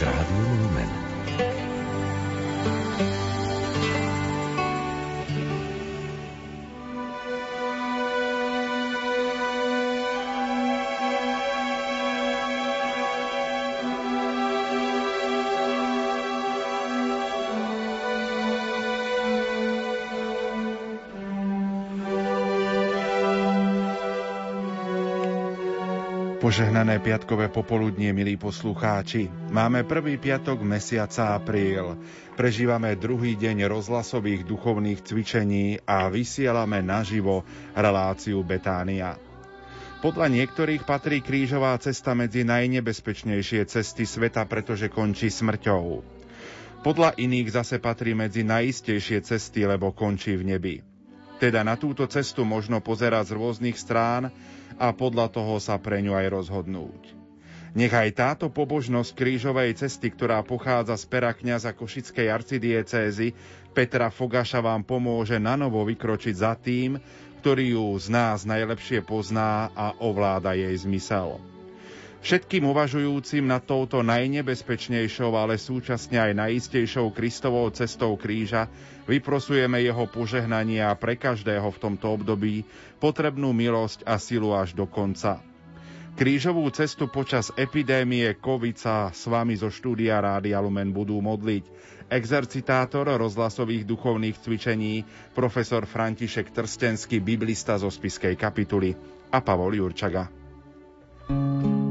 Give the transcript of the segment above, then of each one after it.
s Požehnané piatkové popoludnie, milí poslucháči. Máme prvý piatok mesiaca apríl. Prežívame druhý deň rozhlasových duchovných cvičení a vysielame naživo reláciu Betánia. Podľa niektorých patrí krížová cesta medzi najnebezpečnejšie cesty sveta, pretože končí smrťou. Podľa iných zase patrí medzi najistejšie cesty, lebo končí v nebi. Teda na túto cestu možno pozerať z rôznych strán, a podľa toho sa pre ňu aj rozhodnúť. Nech aj táto pobožnosť krížovej cesty, ktorá pochádza z pera kniaza Košickej arcidiecézy, Petra Fogaša vám pomôže na novo vykročiť za tým, ktorý ju z nás najlepšie pozná a ovláda jej zmysel. Všetkým uvažujúcim nad touto najnebezpečnejšou, ale súčasne aj najistejšou Kristovou cestou kríža vyprosujeme jeho požehnanie a pre každého v tomto období potrebnú milosť a silu až do konca. Krížovú cestu počas epidémie COVID sa s vami zo štúdia Rádia Lumen budú modliť exercitátor rozhlasových duchovných cvičení, profesor František Trstenský, biblista zo spiskej kapituly a Pavol Jurčaga. thank you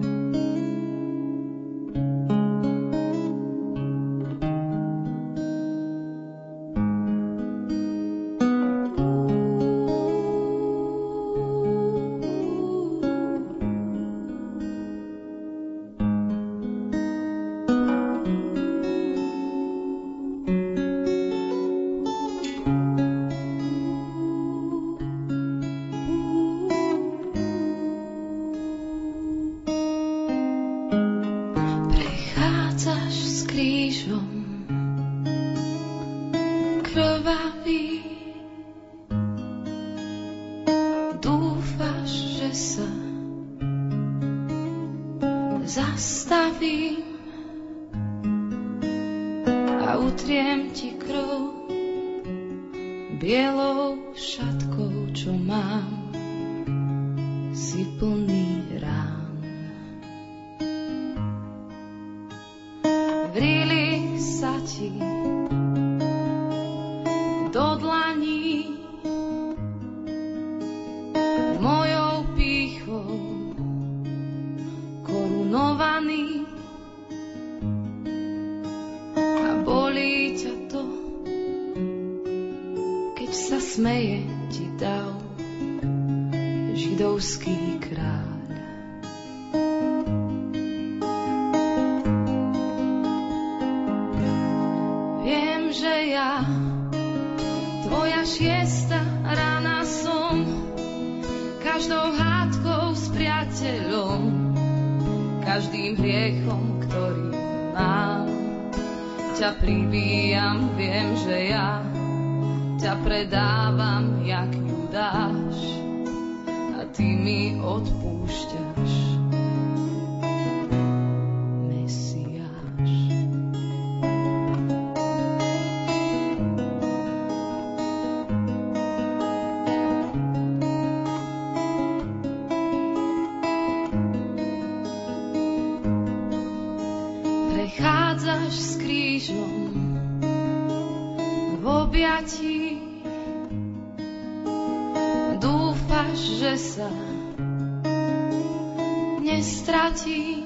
vrátim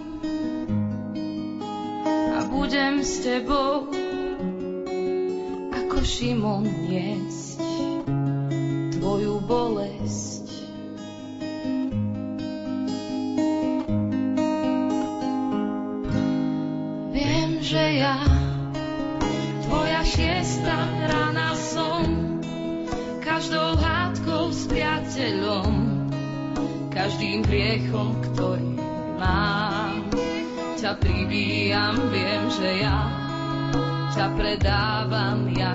a budem s tebou ako Šimon nie. sa predávam ja.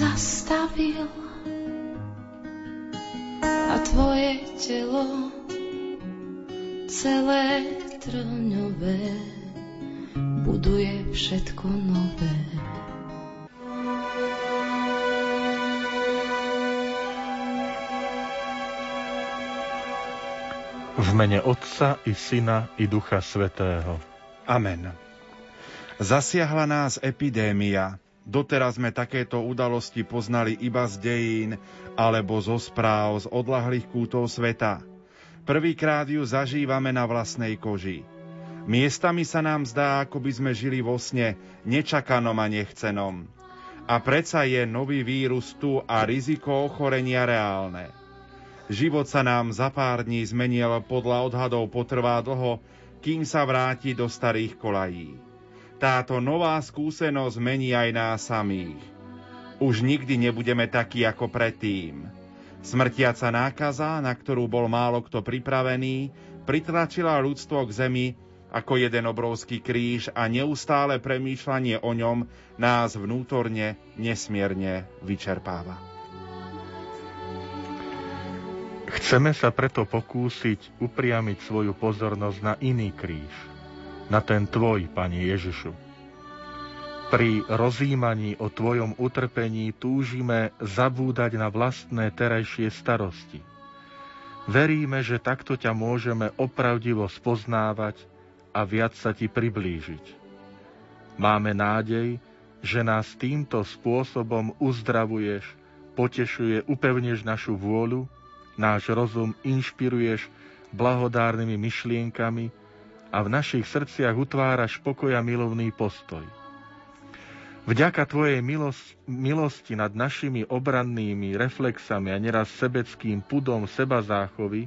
zastavil a tvoje telo celé trňové buduje všetko nové. V mene Otca i Syna i Ducha Svetého. Amen. Zasiahla nás epidémia, Doteraz sme takéto udalosti poznali iba z dejín alebo zo správ z odlahlých kútov sveta. Prvýkrát ju zažívame na vlastnej koži. Miestami sa nám zdá, ako by sme žili vo sne, nečakanom a nechcenom. A predsa je nový vírus tu a riziko ochorenia reálne. Život sa nám za pár dní zmenil, podľa odhadov potrvá dlho, kým sa vráti do starých kolají. Táto nová skúsenosť mení aj nás samých. Už nikdy nebudeme takí ako predtým. Smrtiaca nákaza, na ktorú bol málo kto pripravený, pritlačila ľudstvo k zemi ako jeden obrovský kríž a neustále premýšľanie o ňom nás vnútorne nesmierne vyčerpáva. Chceme sa preto pokúsiť upriamiť svoju pozornosť na iný kríž, na ten Tvoj, Pane Ježišu. Pri rozímaní o Tvojom utrpení túžime zabúdať na vlastné terajšie starosti. Veríme, že takto ťa môžeme opravdivo spoznávať a viac sa Ti priblížiť. Máme nádej, že nás týmto spôsobom uzdravuješ, potešuje, upevneš našu vôľu náš rozum inšpiruješ blahodárnymi myšlienkami a v našich srdciach utváraš pokoja milovný postoj. Vďaka Tvojej milosti, nad našimi obrannými reflexami a neraz sebeckým pudom seba záchovy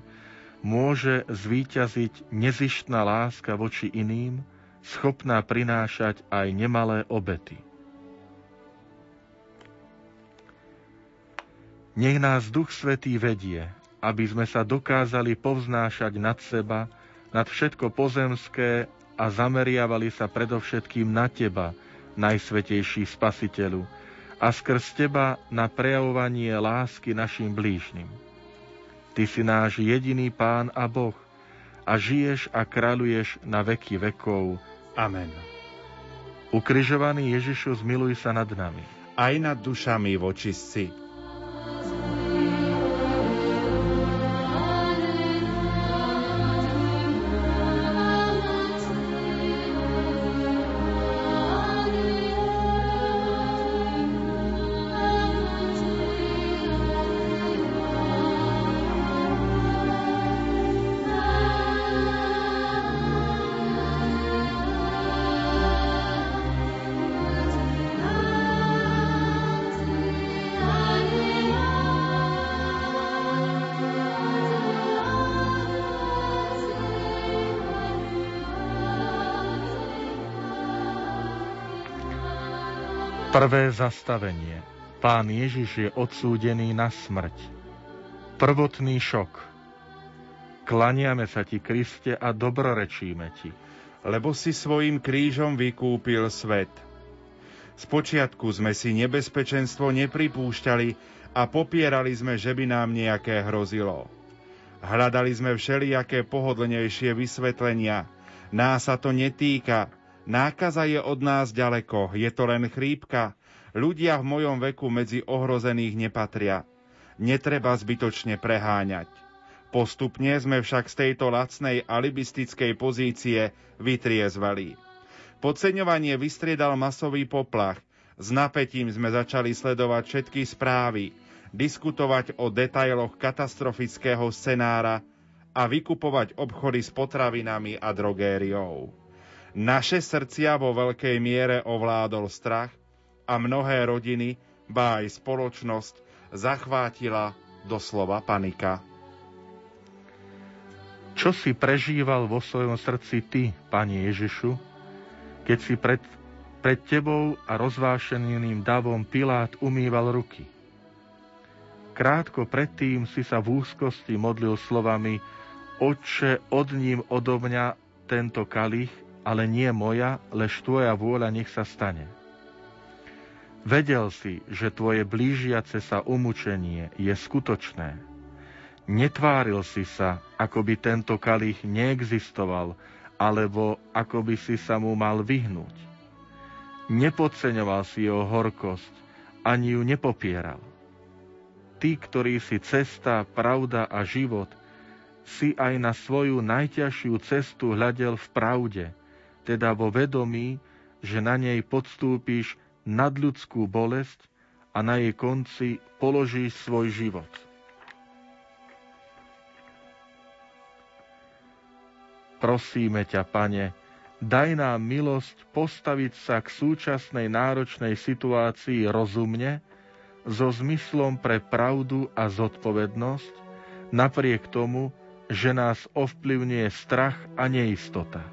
môže zvíťaziť nezištná láska voči iným, schopná prinášať aj nemalé obety. Nech nás Duch Svetý vedie, aby sme sa dokázali povznášať nad seba, nad všetko pozemské a zameriavali sa predovšetkým na Teba, Najsvetejší Spasiteľu, a skrz Teba na prejavovanie lásky našim blížnym. Ty si náš jediný Pán a Boh a žiješ a kráľuješ na veky vekov. Amen. Ukrižovaný Ježišu, zmiluj sa nad nami. Aj nad dušami vočistci Prvé zastavenie. Pán Ježiš je odsúdený na smrť. Prvotný šok. Klaniame sa ti, Kriste, a dobrorečíme ti. Lebo si svojim krížom vykúpil svet. Spočiatku sme si nebezpečenstvo nepripúšťali a popierali sme, že by nám nejaké hrozilo. Hľadali sme všelijaké pohodlnejšie vysvetlenia. Nás sa to netýka, Nákaza je od nás ďaleko, je to len chrípka. Ľudia v mojom veku medzi ohrozených nepatria. Netreba zbytočne preháňať. Postupne sme však z tejto lacnej alibistickej pozície vytriezvali. Podceňovanie vystriedal masový poplach. S napätím sme začali sledovať všetky správy, diskutovať o detailoch katastrofického scenára a vykupovať obchody s potravinami a drogériou. Naše srdcia vo veľkej miere ovládol strach a mnohé rodiny, ba aj spoločnosť, zachvátila doslova panika. Čo si prežíval vo svojom srdci ty, Pane Ježišu, keď si pred, pred tebou a rozvášeným davom Pilát umýval ruky? Krátko predtým si sa v úzkosti modlil slovami Otče, od ním odo mňa tento kalich, ale nie moja, lež tvoja vôľa nech sa stane. Vedel si, že tvoje blížiace sa umúčenie je skutočné. Netváril si sa, ako by tento kalich neexistoval, alebo ako by si sa mu mal vyhnúť. Nepodceňoval si jeho horkosť, ani ju nepopieral. Ty, ktorý si cesta, pravda a život, si aj na svoju najťažšiu cestu hľadel v pravde, teda vo vedomí, že na nej podstúpiš nadľudskú bolesť a na jej konci položíš svoj život. Prosíme ťa, Pane, daj nám milosť postaviť sa k súčasnej náročnej situácii rozumne, so zmyslom pre pravdu a zodpovednosť, napriek tomu, že nás ovplyvňuje strach a neistota.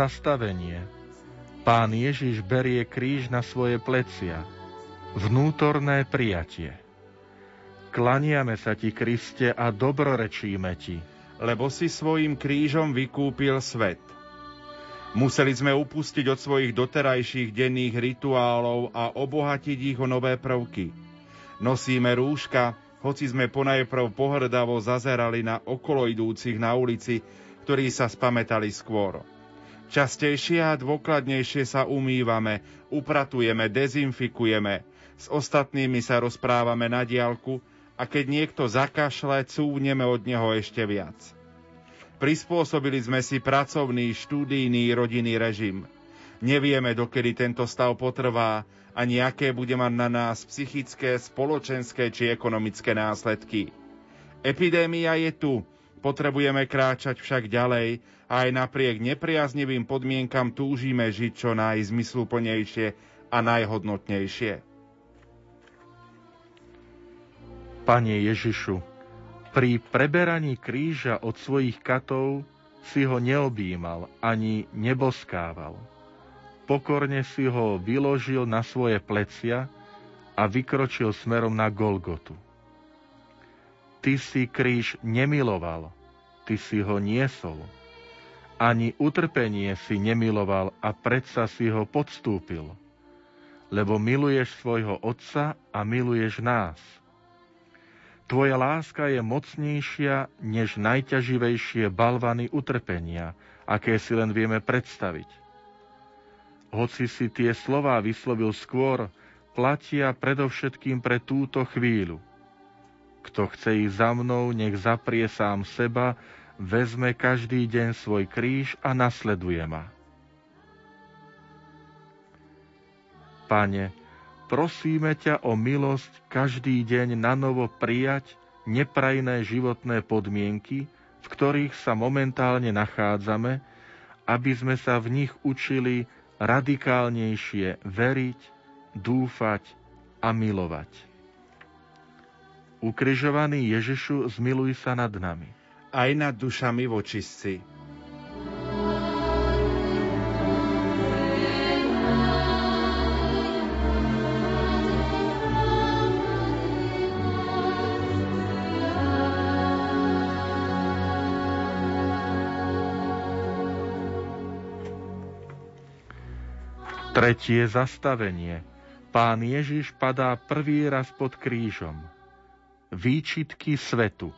zastavenie. Pán Ježiš berie kríž na svoje plecia. Vnútorné prijatie. Klaniame sa ti, Kriste, a dobrorečíme ti. Lebo si svojim krížom vykúpil svet. Museli sme upustiť od svojich doterajších denných rituálov a obohatiť ich o nové prvky. Nosíme rúška, hoci sme ponajprv pohrdavo zazerali na okoloidúcich na ulici, ktorí sa spametali skôr. Častejšie a dôkladnejšie sa umývame, upratujeme, dezinfikujeme, s ostatnými sa rozprávame na diálku a keď niekto zakašle, cúvneme od neho ešte viac. Prispôsobili sme si pracovný, štúdijný, rodinný režim. Nevieme, dokedy tento stav potrvá, ani aké bude mať na nás psychické, spoločenské či ekonomické následky. Epidémia je tu, potrebujeme kráčať však ďalej, a aj napriek nepriaznivým podmienkam túžime žiť čo najzmysluplnejšie a najhodnotnejšie. Pane Ježišu, pri preberaní kríža od svojich katov si ho neobjímal ani neboskával. Pokorne si ho vyložil na svoje plecia a vykročil smerom na Golgotu. Ty si kríž nemiloval, ty si ho niesol ani utrpenie si nemiloval a predsa si ho podstúpil, lebo miluješ svojho Otca a miluješ nás. Tvoja láska je mocnejšia než najťaživejšie balvany utrpenia, aké si len vieme predstaviť. Hoci si tie slová vyslovil skôr, platia predovšetkým pre túto chvíľu. Kto chce ísť za mnou, nech zaprie sám seba, vezme každý deň svoj kríž a nasleduje ma. Pane, prosíme ťa o milosť každý deň na novo prijať neprajné životné podmienky, v ktorých sa momentálne nachádzame, aby sme sa v nich učili radikálnejšie veriť, dúfať a milovať. Ukrižovaný Ježišu, zmiluj sa nad nami aj nad dušami vočistci. Tretie zastavenie. Pán Ježiš padá prvý raz pod krížom. Výčitky svetu.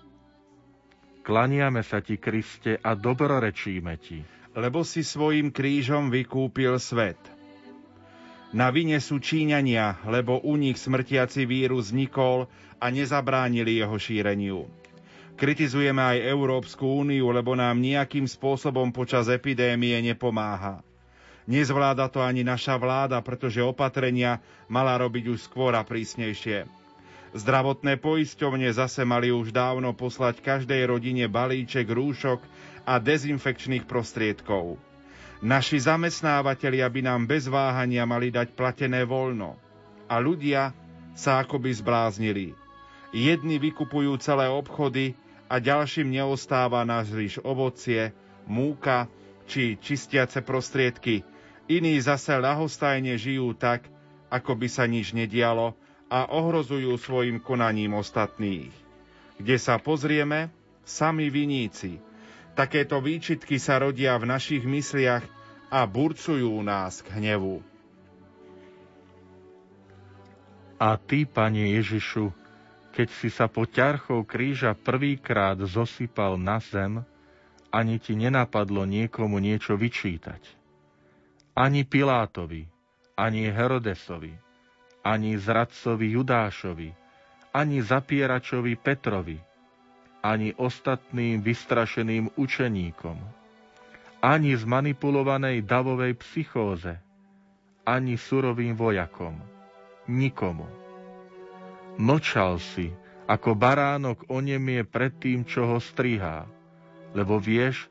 Klaniame sa ti, Kriste, a dobrorečíme ti. Lebo si svojim krížom vykúpil svet. Na vine sú Číňania, lebo u nich smrtiaci vírus vznikol a nezabránili jeho šíreniu. Kritizujeme aj Európsku úniu, lebo nám nejakým spôsobom počas epidémie nepomáha. Nezvláda to ani naša vláda, pretože opatrenia mala robiť už skôr a prísnejšie. Zdravotné poisťovne zase mali už dávno poslať každej rodine balíček rúšok a dezinfekčných prostriedkov. Naši zamestnávateľia by nám bez váhania mali dať platené voľno. A ľudia sa akoby zbláznili. Jedni vykupujú celé obchody a ďalším neostáva nažliš ovocie, múka či čistiace prostriedky. Iní zase ľahostajne žijú tak, ako by sa nič nedialo a ohrozujú svojim konaním ostatných. Kde sa pozrieme, sami viníci. Takéto výčitky sa rodia v našich mysliach a burcujú nás k hnevu. A ty, Pane Ježišu, keď si sa po ťarchou kríža prvýkrát zosypal na zem, ani ti nenapadlo niekomu niečo vyčítať. Ani Pilátovi, ani Herodesovi, ani zradcovi Judášovi, ani zapieračovi Petrovi, ani ostatným vystrašeným učeníkom, ani zmanipulovanej davovej psychóze, ani surovým vojakom, nikomu. Mlčal si, ako baránok onemie pred tým, čo ho strihá, lebo vieš,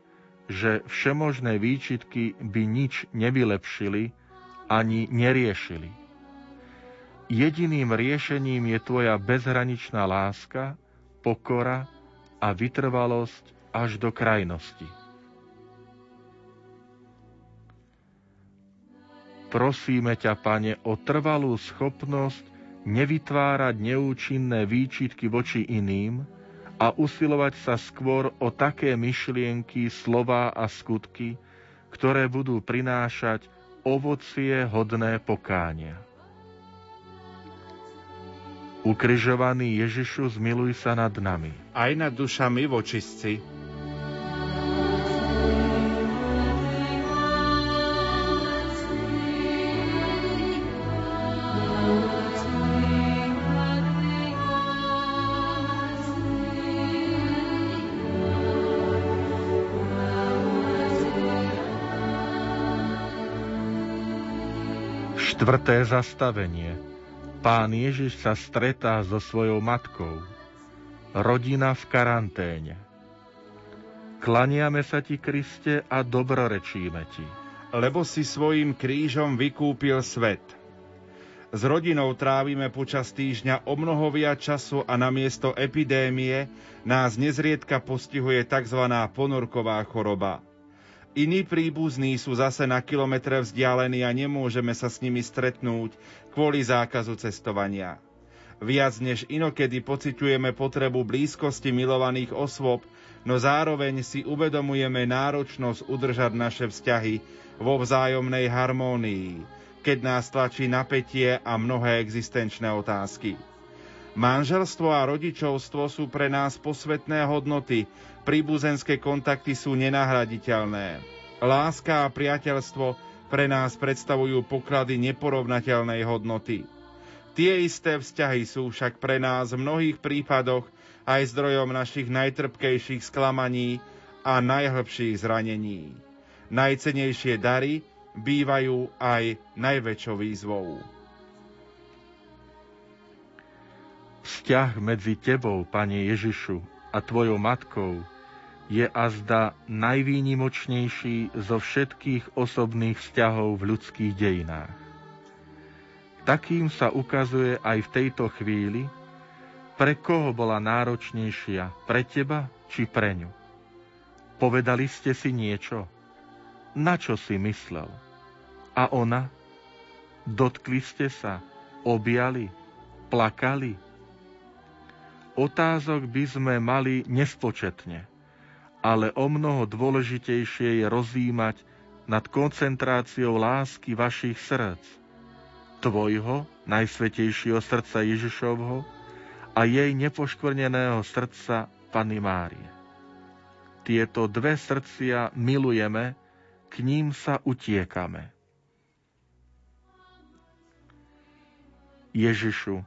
že všemožné výčitky by nič nevylepšili ani neriešili. Jediným riešením je tvoja bezhraničná láska, pokora a vytrvalosť až do krajnosti. Prosíme ťa, Pane, o trvalú schopnosť nevytvárať neúčinné výčitky voči iným a usilovať sa skôr o také myšlienky, slová a skutky, ktoré budú prinášať ovocie hodné pokánia. Ukrižovaný Ježišu, zmiluj sa nad nami. Aj nad dušami vočistci. Štvrté zastavenie – Pán Ježiš sa stretá so svojou matkou. Rodina v karanténe. Klaniame sa ti, Kriste, a dobrorečíme ti. Lebo si svojim krížom vykúpil svet. S rodinou trávime počas týždňa o mnoho viac času a namiesto epidémie nás nezriedka postihuje tzv. ponorková choroba. Iní príbuzní sú zase na kilometre vzdialení a nemôžeme sa s nimi stretnúť kvôli zákazu cestovania. Viac než inokedy pociťujeme potrebu blízkosti milovaných osôb, no zároveň si uvedomujeme náročnosť udržať naše vzťahy vo vzájomnej harmónii, keď nás tlačí napätie a mnohé existenčné otázky. Manželstvo a rodičovstvo sú pre nás posvetné hodnoty, príbuzenské kontakty sú nenahraditeľné. Láska a priateľstvo pre nás predstavujú poklady neporovnateľnej hodnoty. Tie isté vzťahy sú však pre nás v mnohých prípadoch aj zdrojom našich najtrpkejších sklamaní a najhlbších zranení. Najcenejšie dary bývajú aj najväčšou výzvou. Vzťah medzi tebou, Pane Ježišu, a tvojou matkou je azda najvýnimočnejší zo všetkých osobných vzťahov v ľudských dejinách. Takým sa ukazuje aj v tejto chvíli, pre koho bola náročnejšia, pre teba či pre ňu. Povedali ste si niečo? Na čo si myslel? A ona? Dotkli ste sa? Objali? Plakali? Otázok by sme mali nespočetne, ale o mnoho dôležitejšie je rozímať nad koncentráciou lásky vašich srdc, tvojho, najsvetejšieho srdca Ježišovho a jej nepoškvrneného srdca Pany Márie. Tieto dve srdcia milujeme, k ním sa utiekame. Ježišu,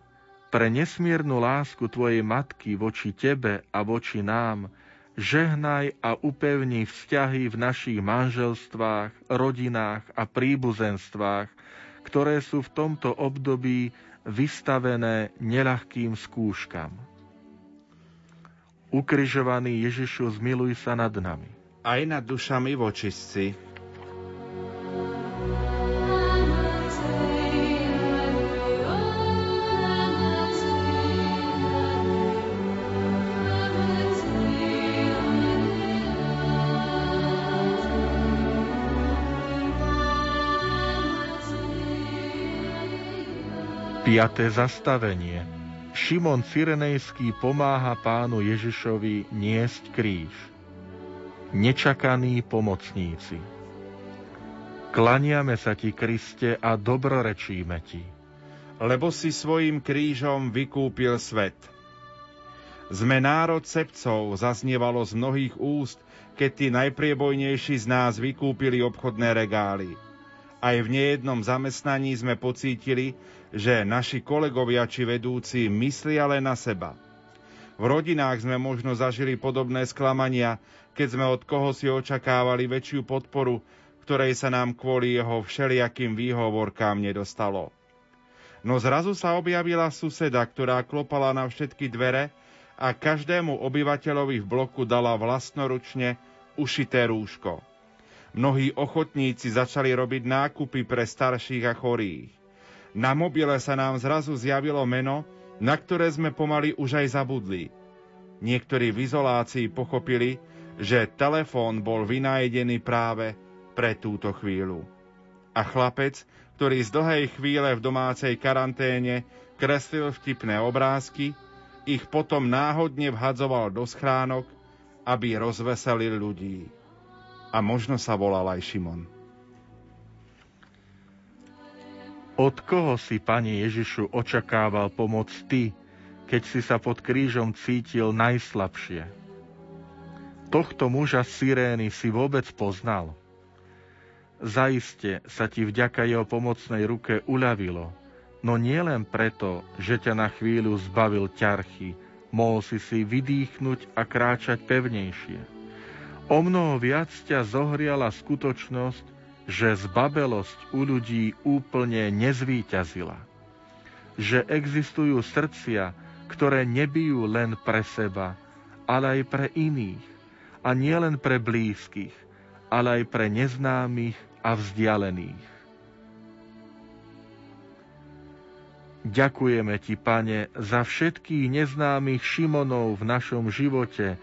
pre nesmiernu lásku Tvojej matky voči Tebe a voči nám, žehnaj a upevni vzťahy v našich manželstvách, rodinách a príbuzenstvách, ktoré sú v tomto období vystavené neľahkým skúškam. Ukrižovaný Ježišu, zmiluj sa nad nami. Aj nad dušami vočistci, Piaté zastavenie. Šimon Cyrenejský pomáha pánu Ježišovi niesť kríž. Nečakaní pomocníci. Klaniame sa ti, Kriste, a dobrorečíme ti. Lebo si svojim krížom vykúpil svet. Sme národ cepcov, zaznievalo z mnohých úst, keď tí najpriebojnejší z nás vykúpili obchodné regály. Aj v nejednom zamestnaní sme pocítili, že naši kolegovia či vedúci myslia len na seba. V rodinách sme možno zažili podobné sklamania, keď sme od koho si očakávali väčšiu podporu, ktorej sa nám kvôli jeho všelijakým výhovorkám nedostalo. No zrazu sa objavila suseda, ktorá klopala na všetky dvere a každému obyvateľovi v bloku dala vlastnoručne ušité rúško. Mnohí ochotníci začali robiť nákupy pre starších a chorých. Na mobile sa nám zrazu zjavilo meno, na ktoré sme pomaly už aj zabudli. Niektorí v izolácii pochopili, že telefón bol vynájdený práve pre túto chvíľu. A chlapec, ktorý z dlhej chvíle v domácej karanténe kreslil vtipné obrázky, ich potom náhodne vhadzoval do schránok, aby rozveselil ľudí. A možno sa volal aj Šimon. Od koho si, Pani Ježišu, očakával pomoc Ty, keď si sa pod krížom cítil najslabšie? Tohto muža Sirény si vôbec poznal? Zaiste sa ti vďaka jeho pomocnej ruke uľavilo, no nie len preto, že ťa na chvíľu zbavil ťarchy, mohol si si vydýchnuť a kráčať pevnejšie. O mnoho viac ťa zohriala skutočnosť, že zbabelosť u ľudí úplne nezvíťazila. Že existujú srdcia, ktoré nebijú len pre seba, ale aj pre iných. A nie len pre blízkych, ale aj pre neznámych a vzdialených. Ďakujeme Ti, Pane, za všetkých neznámych Šimonov v našom živote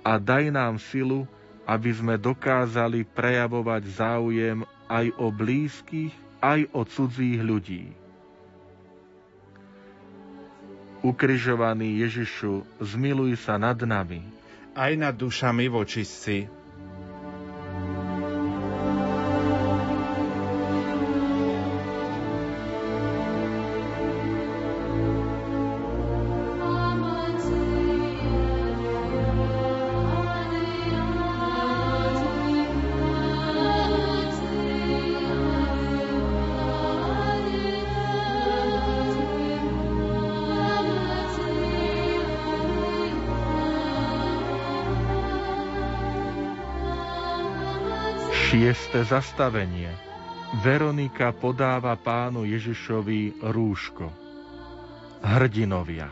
a daj nám silu, aby sme dokázali prejavovať záujem aj o blízkych, aj o cudzích ľudí. Ukrižovaný Ježišu, zmiluj sa nad nami. Aj nad dušami vočistci, zastavenie. Veronika podáva pánu Ježišovi rúško. Hrdinovia.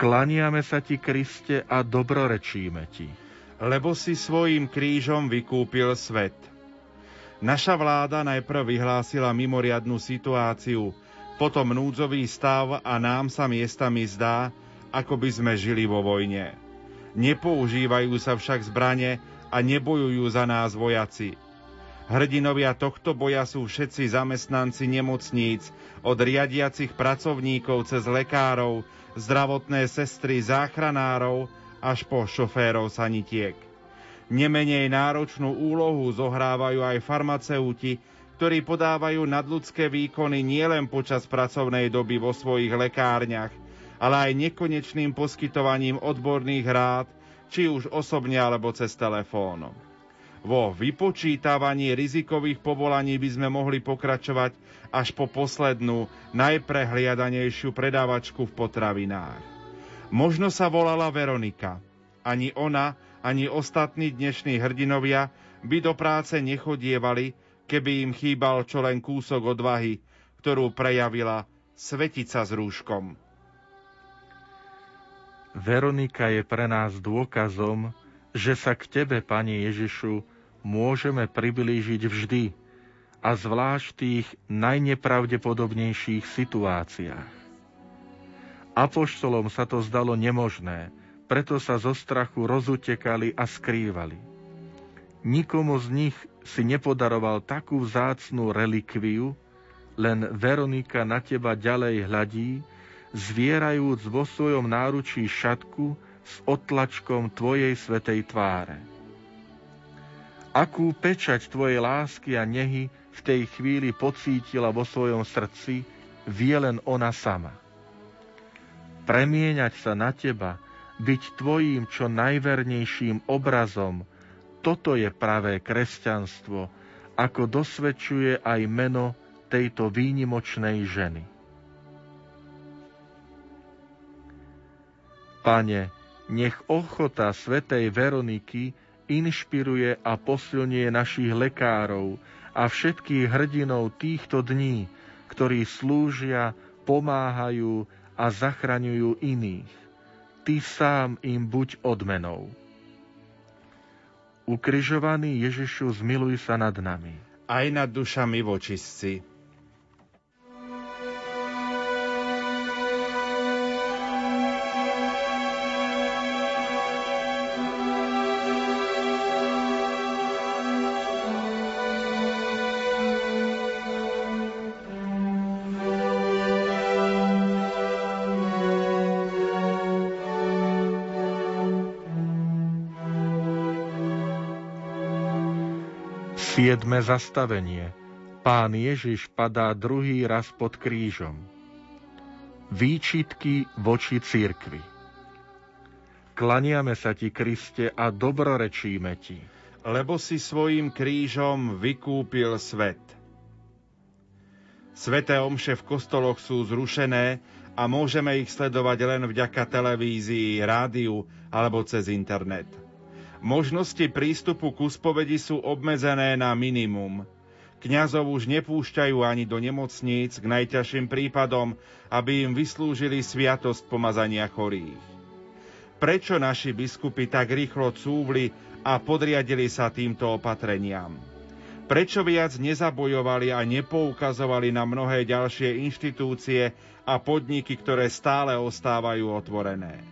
Klaniame sa ti, Kriste, a dobrorečíme ti. Lebo si svojim krížom vykúpil svet. Naša vláda najprv vyhlásila mimoriadnú situáciu, potom núdzový stav a nám sa miestami zdá, ako by sme žili vo vojne. Nepoužívajú sa však zbranie, a nebojujú za nás vojaci. Hrdinovia tohto boja sú všetci zamestnanci nemocníc, od riadiacich pracovníkov cez lekárov, zdravotné sestry, záchranárov až po šoférov sanitiek. Nemenej náročnú úlohu zohrávajú aj farmaceuti, ktorí podávajú nadľudské výkony nielen počas pracovnej doby vo svojich lekárniach, ale aj nekonečným poskytovaním odborných rád či už osobne alebo cez telefón. Vo vypočítavaní rizikových povolaní by sme mohli pokračovať až po poslednú, najprehliadanejšiu predávačku v potravinách. Možno sa volala Veronika. Ani ona, ani ostatní dnešní hrdinovia by do práce nechodievali, keby im chýbal čo len kúsok odvahy, ktorú prejavila svetica s rúškom. Veronika je pre nás dôkazom, že sa k Tebe, Pani Ježišu, môžeme priblížiť vždy a zvlášť v tých najnepravdepodobnejších situáciách. Apoštolom sa to zdalo nemožné, preto sa zo strachu rozutekali a skrývali. Nikomu z nich si nepodaroval takú vzácnú relikviu, len Veronika na teba ďalej hľadí, zvierajúc vo svojom náručí šatku s otlačkom tvojej svetej tváre. Akú pečať tvojej lásky a nehy v tej chvíli pocítila vo svojom srdci, vie len ona sama. Premieňať sa na teba, byť tvojím čo najvernejším obrazom, toto je pravé kresťanstvo, ako dosvedčuje aj meno tejto výnimočnej ženy. Pane, nech ochota svätej Veroniky inšpiruje a posilňuje našich lekárov a všetkých hrdinov týchto dní, ktorí slúžia, pomáhajú a zachraňujú iných. Ty sám im buď odmenou. Ukrižovaný Ježišu, zmiluj sa nad nami. Aj nad dušami vočistci Siedme zastavenie. Pán Ježiš padá druhý raz pod krížom. Výčitky voči církvi. Klaniame sa ti, Kriste, a dobrorečíme ti. Lebo si svojim krížom vykúpil svet. Sveté omše v kostoloch sú zrušené a môžeme ich sledovať len vďaka televízii, rádiu alebo cez internet. Možnosti prístupu k spovedi sú obmedzené na minimum. Kňazov už nepúšťajú ani do nemocníc k najťažším prípadom, aby im vyslúžili sviatosť pomazania chorých. Prečo naši biskupy tak rýchlo cúvli a podriadili sa týmto opatreniam? Prečo viac nezabojovali a nepoukazovali na mnohé ďalšie inštitúcie a podniky, ktoré stále ostávajú otvorené?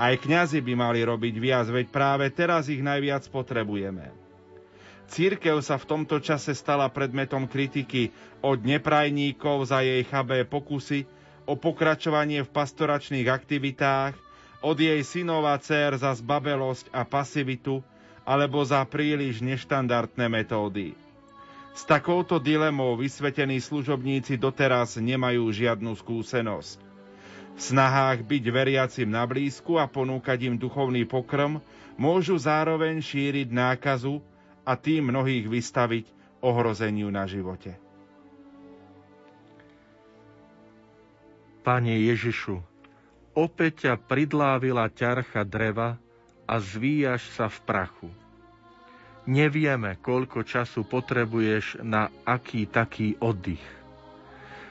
Aj kňazi by mali robiť viac, veď práve teraz ich najviac potrebujeme. Církev sa v tomto čase stala predmetom kritiky od neprajníkov za jej chabé pokusy o pokračovanie v pastoračných aktivitách, od jej synov a dcer za zbabelosť a pasivitu, alebo za príliš neštandardné metódy. S takouto dilemou vysvetení služobníci doteraz nemajú žiadnu skúsenosť. V snahách byť veriacim na blízku a ponúkať im duchovný pokrm môžu zároveň šíriť nákazu a tým mnohých vystaviť ohrozeniu na živote. Pane Ježišu, opäť ťa pridlávila ťarcha dreva a zvíjaš sa v prachu. Nevieme, koľko času potrebuješ na aký taký oddych.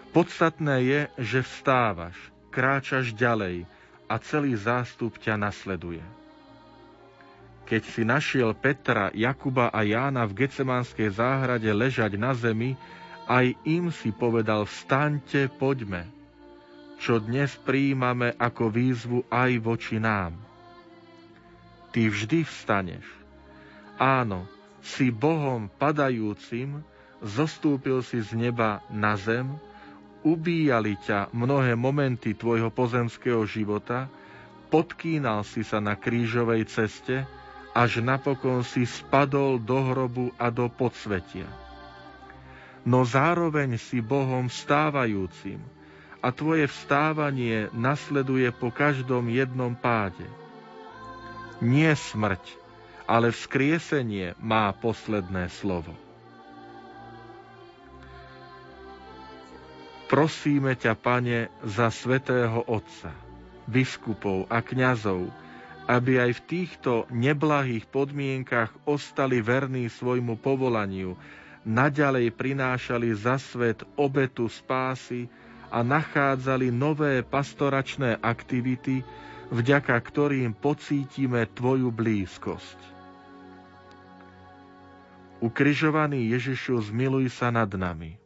Podstatné je, že vstávaš – kráčaš ďalej a celý zástup ťa nasleduje. Keď si našiel Petra, Jakuba a Jána v Gecemánskej záhrade ležať na zemi, aj im si povedal, vstaňte, poďme, čo dnes prijímame ako výzvu aj voči nám. Ty vždy vstaneš. Áno, si Bohom padajúcim, zostúpil si z neba na zem, ubíjali ťa mnohé momenty tvojho pozemského života, podkýnal si sa na krížovej ceste, až napokon si spadol do hrobu a do podsvetia. No zároveň si Bohom vstávajúcim a tvoje vstávanie nasleduje po každom jednom páde. Nie smrť, ale vzkriesenie má posledné slovo. Prosíme ťa, Pane, za svetého Otca, biskupov a kňazov, aby aj v týchto neblahých podmienkach ostali verní svojmu povolaniu, naďalej prinášali za svet obetu spásy a nachádzali nové pastoračné aktivity, vďaka ktorým pocítime Tvoju blízkosť. Ukrižovaný Ježišu, zmiluj sa nad nami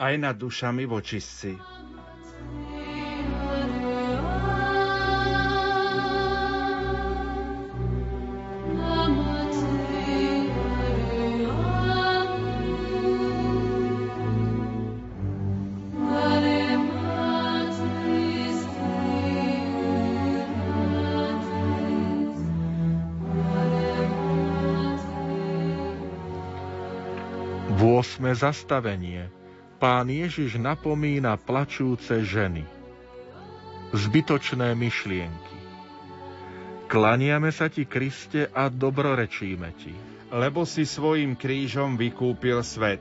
aj nad dušami vočistci. Osme zastavenie Pán Ježiš napomína plačúce ženy. Zbytočné myšlienky. Klaniame sa ti, Kriste, a dobrorečíme ti. Lebo si svojim krížom vykúpil svet.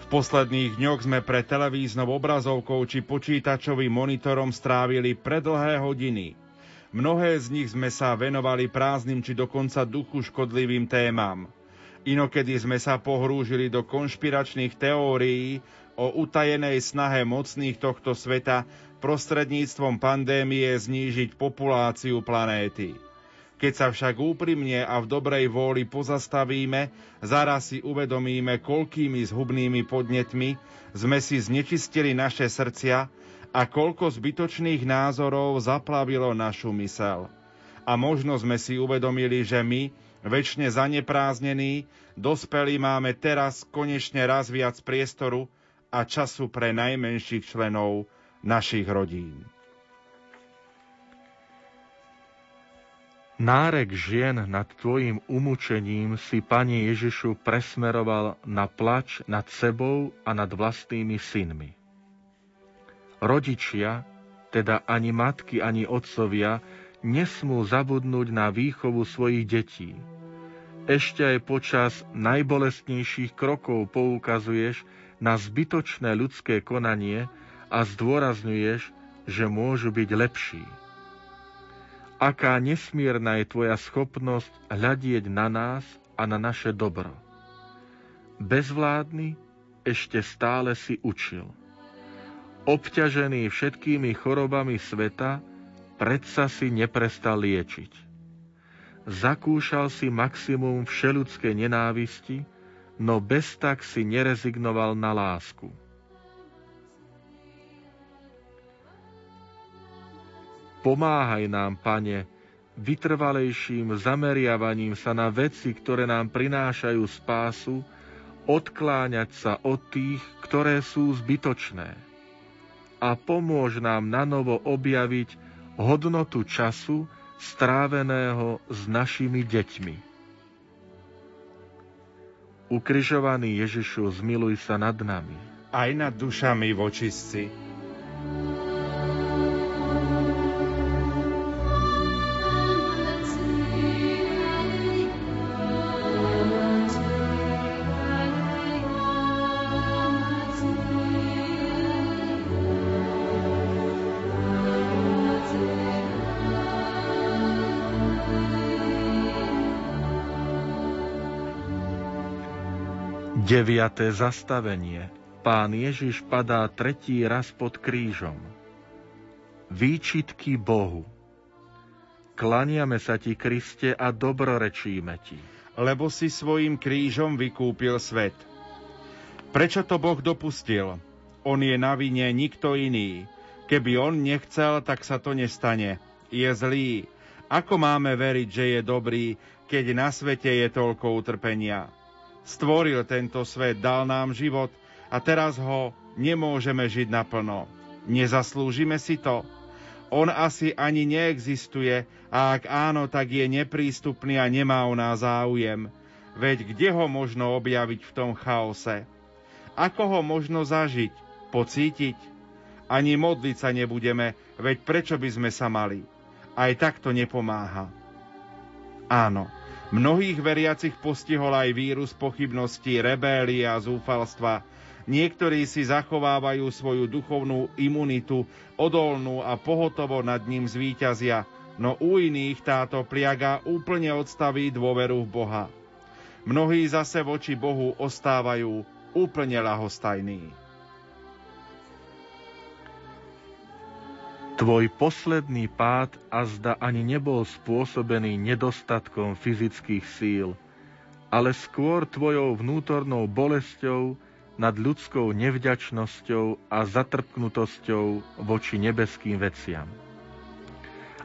V posledných dňoch sme pre televíznou obrazovkou či počítačovým monitorom strávili predlhé hodiny. Mnohé z nich sme sa venovali prázdnym či dokonca duchu škodlivým témam. Inokedy sme sa pohrúžili do konšpiračných teórií o utajenej snahe mocných tohto sveta prostredníctvom pandémie znížiť populáciu planéty. Keď sa však úprimne a v dobrej vôli pozastavíme, zaraz si uvedomíme, koľkými zhubnými podnetmi sme si znečistili naše srdcia a koľko zbytočných názorov zaplavilo našu mysel. A možno sme si uvedomili, že my, väčšine zaneprázdnení, dospelí máme teraz konečne raz viac priestoru a času pre najmenších členov našich rodín. Nárek žien nad tvojim umúčením si, Pane Ježišu, presmeroval na plač nad sebou a nad vlastnými synmi. Rodičia, teda ani matky, ani otcovia, nesmú zabudnúť na výchovu svojich detí. Ešte aj počas najbolestnejších krokov poukazuješ na zbytočné ľudské konanie a zdôrazňuješ, že môžu byť lepší. Aká nesmierna je tvoja schopnosť hľadieť na nás a na naše dobro. Bezvládny ešte stále si učil. Obťažený všetkými chorobami sveta, predsa si neprestal liečiť. Zakúšal si maximum všeludskej nenávisti, no bez tak si nerezignoval na lásku. Pomáhaj nám, Pane, vytrvalejším zameriavaním sa na veci, ktoré nám prinášajú spásu, odkláňať sa od tých, ktoré sú zbytočné. A pomôž nám na novo objaviť hodnotu času stráveného s našimi deťmi. Ukrižovaný Ježišu, zmiluj sa nad nami. Aj nad dušami vočistci Deviaté zastavenie. Pán Ježiš padá tretí raz pod krížom. Výčitky Bohu. Klaniame sa ti, Kriste, a dobrorečíme ti. Lebo si svojim krížom vykúpil svet. Prečo to Boh dopustil? On je na vine nikto iný. Keby on nechcel, tak sa to nestane. Je zlý. Ako máme veriť, že je dobrý, keď na svete je toľko utrpenia? Stvoril tento svet, dal nám život a teraz ho nemôžeme žiť naplno. Nezaslúžime si to? On asi ani neexistuje a ak áno, tak je neprístupný a nemá o nás záujem. Veď kde ho možno objaviť v tom chaose? Ako ho možno zažiť, pocítiť? Ani modliť sa nebudeme, veď prečo by sme sa mali? Aj tak to nepomáha. Áno, Mnohých veriacich postihol aj vírus pochybností, rebélie a zúfalstva. Niektorí si zachovávajú svoju duchovnú imunitu, odolnú a pohotovo nad ním zvíťazia, no u iných táto pliaga úplne odstaví dôveru v Boha. Mnohí zase voči Bohu ostávajú úplne lahostajní. Tvoj posledný pád azda ani nebol spôsobený nedostatkom fyzických síl, ale skôr tvojou vnútornou bolesťou nad ľudskou nevďačnosťou a zatrpknutosťou voči nebeským veciam.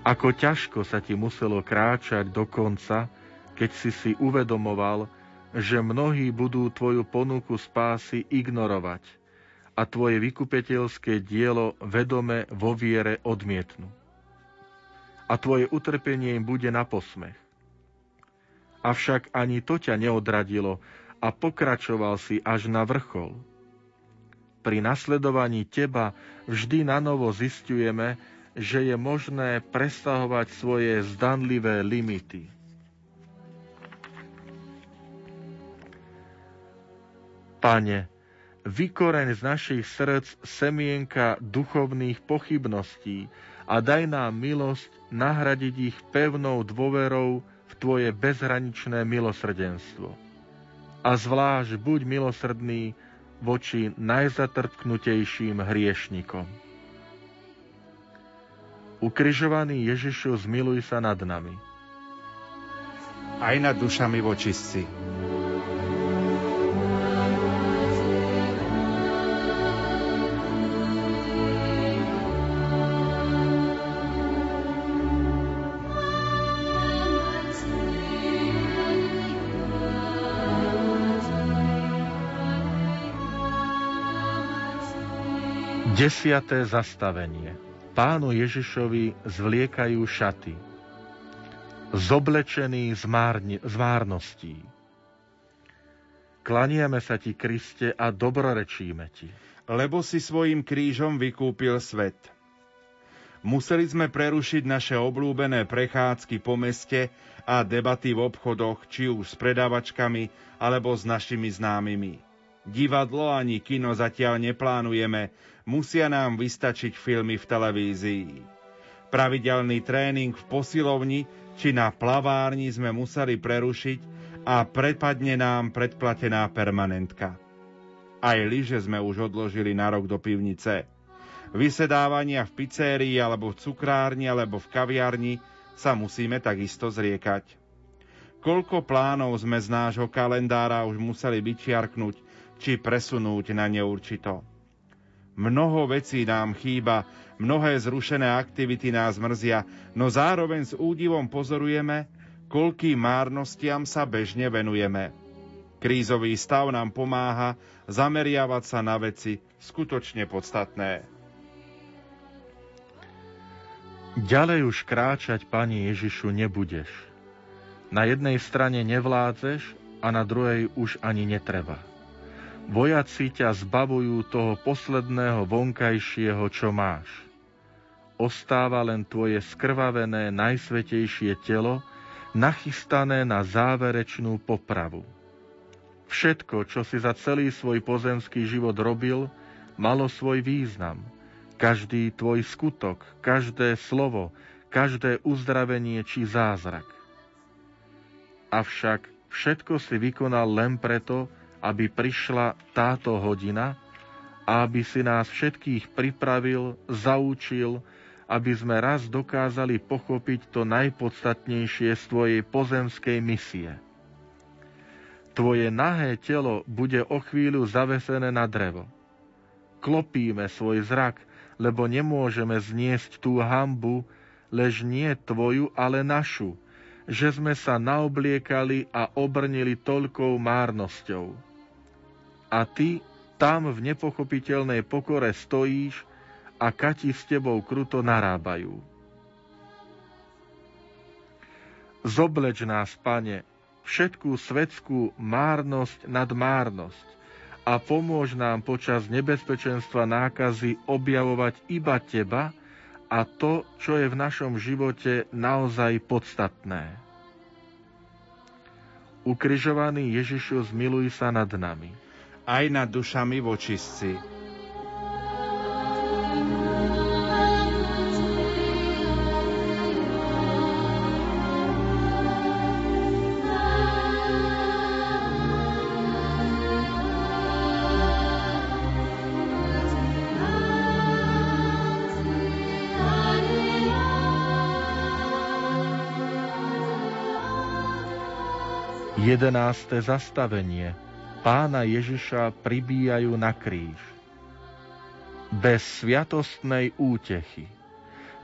Ako ťažko sa ti muselo kráčať do konca, keď si si uvedomoval, že mnohí budú tvoju ponuku spásy ignorovať – a tvoje vykupiteľské dielo vedome vo viere odmietnú. A tvoje utrpenie im bude na posmech. Avšak ani to ťa neodradilo a pokračoval si až na vrchol. Pri nasledovaní teba vždy na novo zistujeme, že je možné presahovať svoje zdanlivé limity. Pane, vykoreň z našich srdc semienka duchovných pochybností a daj nám milosť nahradiť ich pevnou dôverou v Tvoje bezhraničné milosrdenstvo. A zvlášť buď milosrdný voči najzatrpknutejším hriešnikom. Ukrižovaný Ježišu, zmiluj sa nad nami. Aj nad dušami vočistci. Desiaté zastavenie. Pánu Ježišovi zvliekajú šaty. Zoblečený z, márni, z márností. Klaniame sa ti, Kriste, a dobrorečíme ti. Lebo si svojim krížom vykúpil svet. Museli sme prerušiť naše oblúbené prechádzky po meste a debaty v obchodoch, či už s predávačkami, alebo s našimi známymi. Divadlo ani kino zatiaľ neplánujeme, musia nám vystačiť filmy v televízii. Pravidelný tréning v posilovni či na plavárni sme museli prerušiť a prepadne nám predplatená permanentka. Aj lyže sme už odložili na rok do pivnice. Vysedávania v pizérii alebo v cukrárni alebo v kaviarni sa musíme takisto zriekať. Koľko plánov sme z nášho kalendára už museli vyčiarknúť či presunúť na neurčito. Mnoho vecí nám chýba, mnohé zrušené aktivity nás mrzia, no zároveň s údivom pozorujeme, koľkým márnostiam sa bežne venujeme. Krízový stav nám pomáha zameriavať sa na veci skutočne podstatné. Ďalej už kráčať, Pani Ježišu, nebudeš. Na jednej strane nevládzeš a na druhej už ani netreba. Vojaci ťa zbavujú toho posledného vonkajšieho, čo máš. Ostáva len tvoje skrvavené najsvetejšie telo, nachystané na záverečnú popravu. Všetko, čo si za celý svoj pozemský život robil, malo svoj význam. Každý tvoj skutok, každé slovo, každé uzdravenie či zázrak. Avšak všetko si vykonal len preto, aby prišla táto hodina a aby si nás všetkých pripravil, zaučil, aby sme raz dokázali pochopiť to najpodstatnejšie z tvojej pozemskej misie. Tvoje nahé telo bude o chvíľu zavesené na drevo. Klopíme svoj zrak, lebo nemôžeme zniesť tú hambu, lež nie tvoju, ale našu, že sme sa naobliekali a obrnili toľkou márnosťou a ty tam v nepochopiteľnej pokore stojíš a kati s tebou kruto narábajú. Zobleč nás, pane, všetkú svetskú márnosť nad márnosť a pomôž nám počas nebezpečenstva nákazy objavovať iba teba a to, čo je v našom živote naozaj podstatné. Ukrižovaný Ježišu, zmiluj sa nad nami aj nad dušami vočistci. Jedenácté zastavenie – pána Ježiša pribíjajú na kríž. Bez sviatostnej útechy.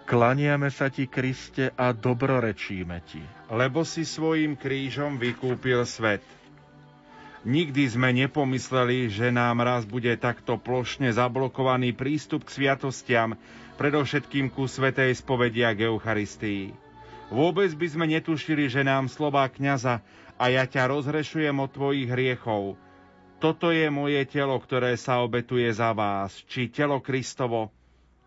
Klaniame sa ti, Kriste, a dobrorečíme ti. Lebo si svojim krížom vykúpil svet. Nikdy sme nepomysleli, že nám raz bude takto plošne zablokovaný prístup k sviatostiam, predovšetkým ku svetej spovedia k Eucharistii. Vôbec by sme netušili, že nám slova kňaza a ja ťa rozhrešujem od tvojich hriechov. Toto je moje telo, ktoré sa obetuje za vás. Či telo Kristovo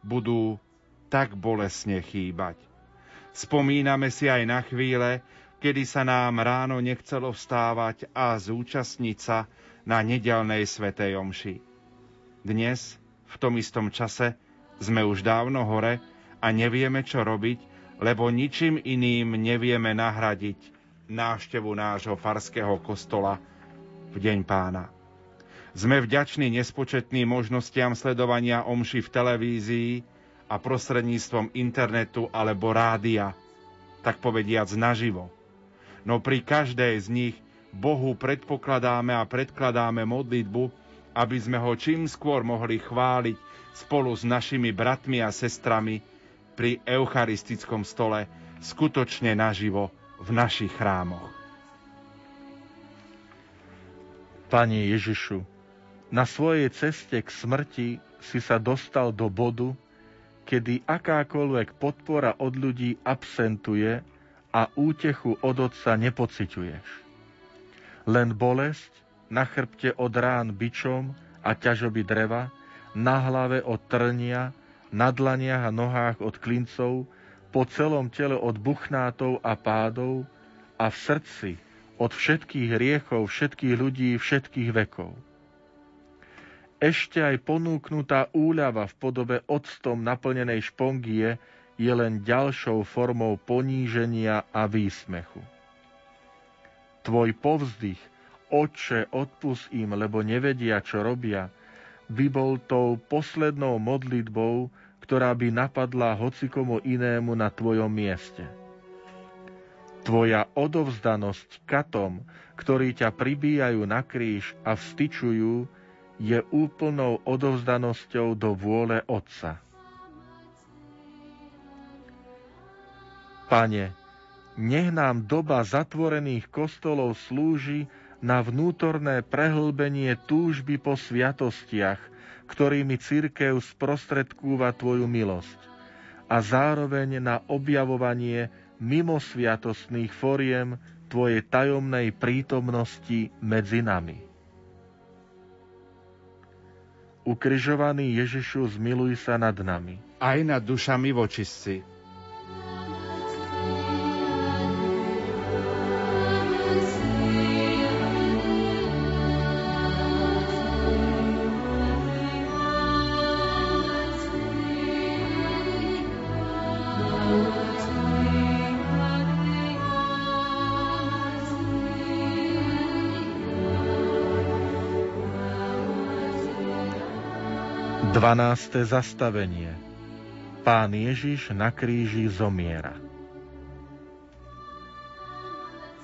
budú tak bolesne chýbať. Spomíname si aj na chvíle, kedy sa nám ráno nechcelo vstávať a zúčastniť sa na nedelnej svetej omši. Dnes, v tom istom čase, sme už dávno hore a nevieme, čo robiť, lebo ničím iným nevieme nahradiť návštevu nášho farského kostola v Deň pána. Sme vďační nespočetným možnostiam sledovania omši v televízii a prostredníctvom internetu alebo rádia, tak povediac naživo. No pri každej z nich Bohu predpokladáme a predkladáme modlitbu, aby sme ho čím skôr mohli chváliť spolu s našimi bratmi a sestrami pri eucharistickom stole skutočne naživo v našich chrámoch. Pane Ježišu, na svojej ceste k smrti si sa dostal do bodu, kedy akákoľvek podpora od ľudí absentuje a útechu od Otca nepociťuješ. Len bolesť na chrbte od rán bičom a ťažoby dreva, na hlave od trnia, na dlaniach a nohách od klincov, po celom tele od buchnátov a pádov a v srdci od všetkých hriechov, všetkých ľudí, všetkých vekov. Ešte aj ponúknutá úľava v podobe octom naplnenej špongie je len ďalšou formou poníženia a výsmechu. Tvoj povzdych, Oče, odpust im, lebo nevedia, čo robia, by bol tou poslednou modlitbou, ktorá by napadla hocikomu inému na tvojom mieste. Tvoja odovzdanosť katom, ktorí ťa pribíjajú na kríž a vstyčujú, je úplnou odovzdanosťou do vôle Otca. Pane, nech nám doba zatvorených kostolov slúži na vnútorné prehlbenie túžby po sviatostiach, ktorými církev sprostredkúva Tvoju milosť a zároveň na objavovanie mimosviatostných foriem Tvojej tajomnej prítomnosti medzi nami. Ukrižovaný Ježišu, zmiluj sa nad nami. Aj nad dušami vočistci 12. zastavenie Pán Ježiš na kríži zomiera.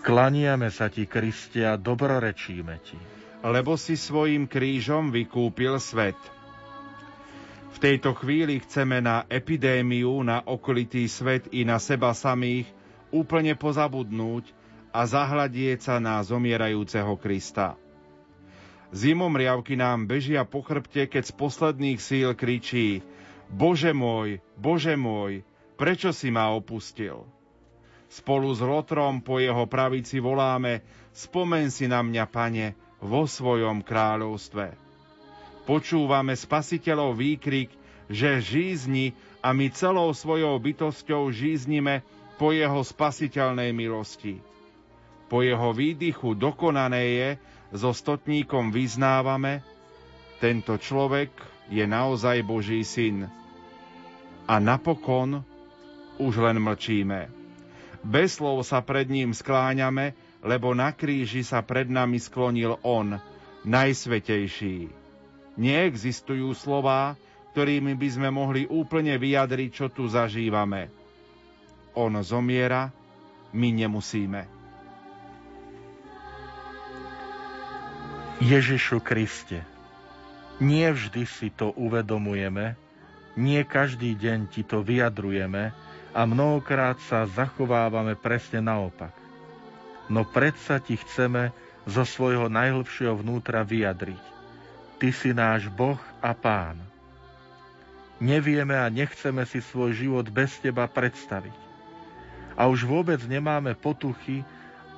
Klaniame sa ti, Kristia, dobrorečíme ti. Lebo si svojim krížom vykúpil svet. V tejto chvíli chceme na epidémiu, na okolitý svet i na seba samých úplne pozabudnúť a zahľadieť sa na zomierajúceho Krista. Zimom riavky nám bežia po chrbte, keď z posledných síl kričí Bože môj, Bože môj, prečo si ma opustil? Spolu s Lotrom po jeho pravici voláme Spomen si na mňa, pane, vo svojom kráľovstve. Počúvame spasiteľov výkrik, že žízni a my celou svojou bytosťou žíznime po jeho spasiteľnej milosti. Po jeho výdychu dokonané je, so stotníkom vyznávame, tento človek je naozaj Boží syn. A napokon už len mlčíme. Bez slov sa pred ním skláňame, lebo na kríži sa pred nami sklonil On, najsvetejší. Neexistujú slová, ktorými by sme mohli úplne vyjadriť, čo tu zažívame. On zomiera, my nemusíme. Ježišu Kriste, nie vždy si to uvedomujeme, nie každý deň ti to vyjadrujeme a mnohokrát sa zachovávame presne naopak. No predsa ti chceme zo svojho najhlbšieho vnútra vyjadriť. Ty si náš Boh a Pán. Nevieme a nechceme si svoj život bez teba predstaviť. a už vôbec nemáme potuchy,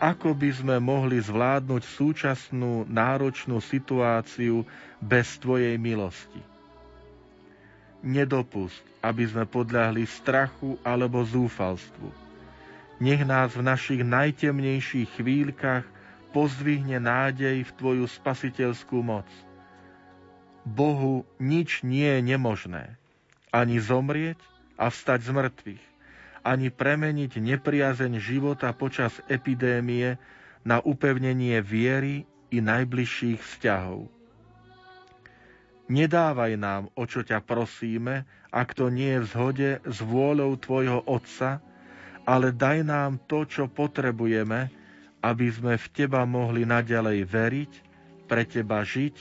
ako by sme mohli zvládnuť súčasnú náročnú situáciu bez Tvojej milosti. Nedopust, aby sme podľahli strachu alebo zúfalstvu. Nech nás v našich najtemnejších chvíľkach pozdvihne nádej v Tvoju spasiteľskú moc. Bohu nič nie je nemožné. Ani zomrieť a vstať z mŕtvych ani premeniť nepriazeň života počas epidémie na upevnenie viery i najbližších vzťahov. Nedávaj nám, o čo ťa prosíme, ak to nie je v zhode s vôľou Tvojho Otca, ale daj nám to, čo potrebujeme, aby sme v Teba mohli naďalej veriť, pre Teba žiť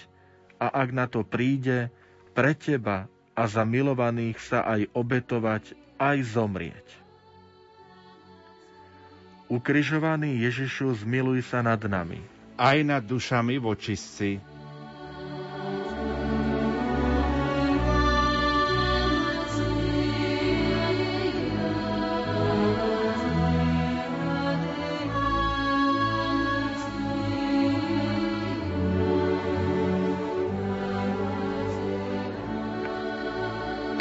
a ak na to príde, pre Teba a za milovaných sa aj obetovať, aj zomrieť. Ukrižovaný Ježišu, zmiluj sa nad nami. Aj nad dušami vočistci.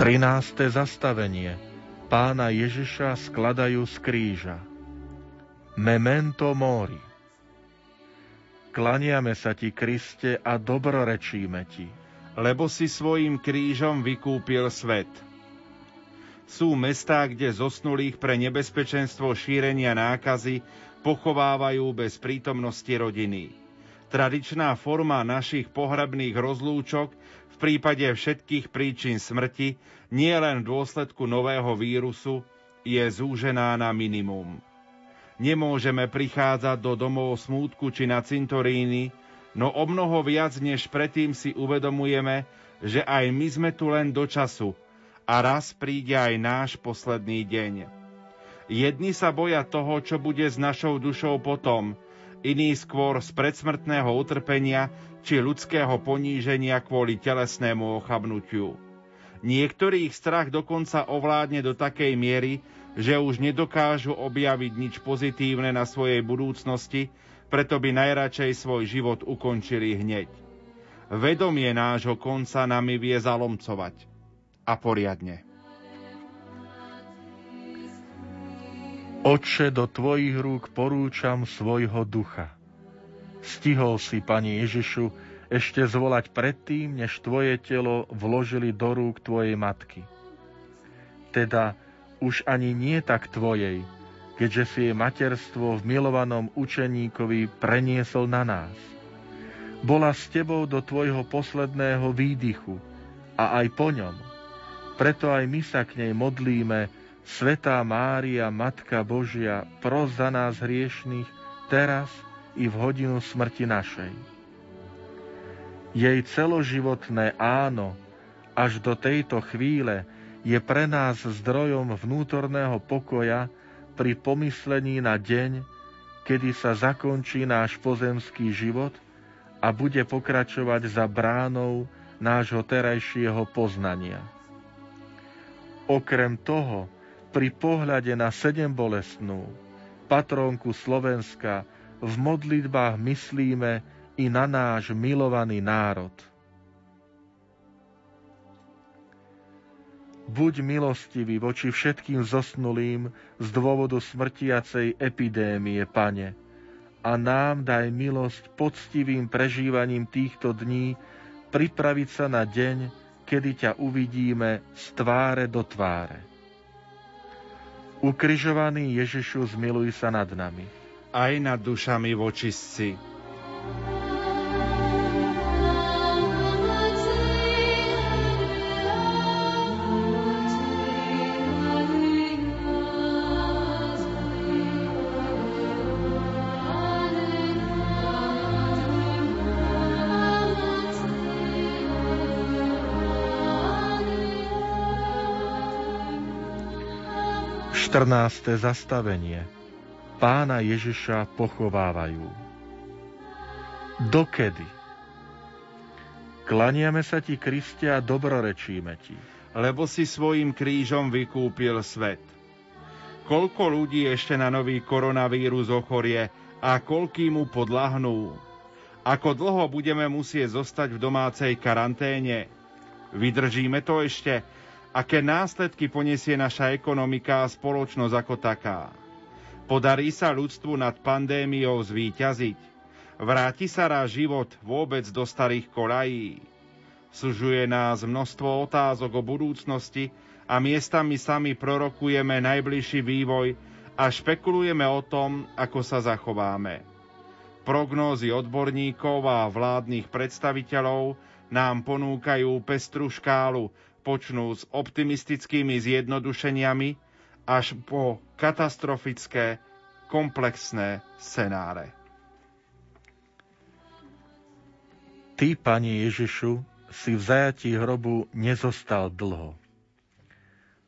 Trináste zastavenie. Pána Ježiša skladajú z kríža. Memento mori. Klaniame sa ti, Kriste, a dobrorečíme ti. Lebo si svojim krížom vykúpil svet. Sú mestá, kde zosnulých pre nebezpečenstvo šírenia nákazy pochovávajú bez prítomnosti rodiny. Tradičná forma našich pohrebných rozlúčok v prípade všetkých príčin smrti, nie len v dôsledku nového vírusu, je zúžená na minimum. Nemôžeme prichádzať do domov smútku či na cintoríny, no o mnoho viac než predtým si uvedomujeme, že aj my sme tu len do času a raz príde aj náš posledný deň. Jedni sa boja toho, čo bude s našou dušou potom, iní skôr z predsmrtného utrpenia či ľudského poníženia kvôli telesnému ochabnutiu. Niektorých strach dokonca ovládne do takej miery, že už nedokážu objaviť nič pozitívne na svojej budúcnosti, preto by najradšej svoj život ukončili hneď. Vedomie nášho konca nami vie zalomcovať. A poriadne. Oče, do Tvojich rúk porúčam svojho ducha. Stihol si, Pani Ježišu, ešte zvolať predtým, než Tvoje telo vložili do rúk Tvojej matky. Teda už ani nie tak tvojej, keďže si jej materstvo v milovanom učeníkovi preniesol na nás. Bola s tebou do tvojho posledného výdychu a aj po ňom. Preto aj my sa k nej modlíme, Svetá Mária, Matka Božia, pros za nás hriešných, teraz i v hodinu smrti našej. Jej celoživotné áno až do tejto chvíle je pre nás zdrojom vnútorného pokoja pri pomyslení na deň, kedy sa zakončí náš pozemský život a bude pokračovať za bránou nášho terajšieho poznania. Okrem toho, pri pohľade na sedem bolestnú, patrónku Slovenska, v modlitbách myslíme i na náš milovaný národ – Buď milostivý voči všetkým zosnulým z dôvodu smrtiacej epidémie, Pane, a nám daj milosť poctivým prežívaním týchto dní pripraviť sa na deň, kedy ťa uvidíme z tváre do tváre. Ukrižovaný Ježišu, zmiluj sa nad nami. Aj nad dušami vočistci. 14. zastavenie Pána Ježiša pochovávajú. Dokedy? Klaniame sa ti, Kriste, a dobrorečíme ti. Lebo si svojim krížom vykúpil svet. koľko ľudí ešte na nový koronavírus ochorie a koľký mu podlahnú. Ako dlho budeme musieť zostať v domácej karanténe? Vydržíme to ešte? Aké následky poniesie naša ekonomika a spoločnosť ako taká? Podarí sa ľudstvu nad pandémiou zvíťaziť? Vráti sa raz život vôbec do starých kolají? Sužuje nás množstvo otázok o budúcnosti a miestami sami prorokujeme najbližší vývoj a špekulujeme o tom, ako sa zachováme. Prognózy odborníkov a vládnych predstaviteľov nám ponúkajú pestru škálu, počnú s optimistickými zjednodušeniami až po katastrofické, komplexné scenáre. Ty, Pani Ježišu, si v zajatí hrobu nezostal dlho.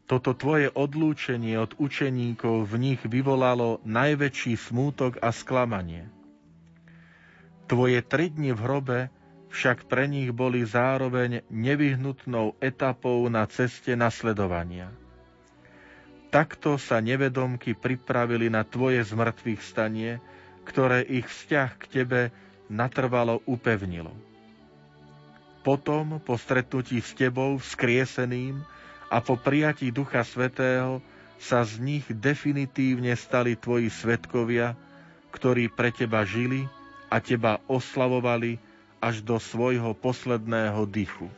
Toto tvoje odlúčenie od učeníkov v nich vyvolalo najväčší smútok a sklamanie – Tvoje tri dni v hrobe však pre nich boli zároveň nevyhnutnou etapou na ceste nasledovania. Takto sa nevedomky pripravili na Tvoje zmrtvých stanie, ktoré ich vzťah k Tebe natrvalo upevnilo. Potom, po stretnutí s Tebou, vzkrieseným a po prijatí Ducha Svetého, sa z nich definitívne stali Tvoji svetkovia, ktorí pre Teba žili, a teba oslavovali až do svojho posledného dychu.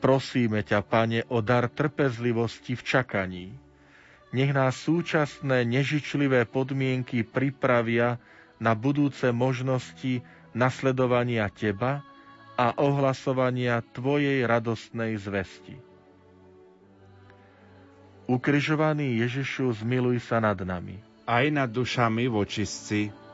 Prosíme ťa, Pane, o dar trpezlivosti v čakaní. Nech nás súčasné nežičlivé podmienky pripravia na budúce možnosti nasledovania Teba a ohlasovania Tvojej radostnej zvesti. Ukrižovaný Ježišu, zmiluj sa nad nami. Aj nad dušami vočistci.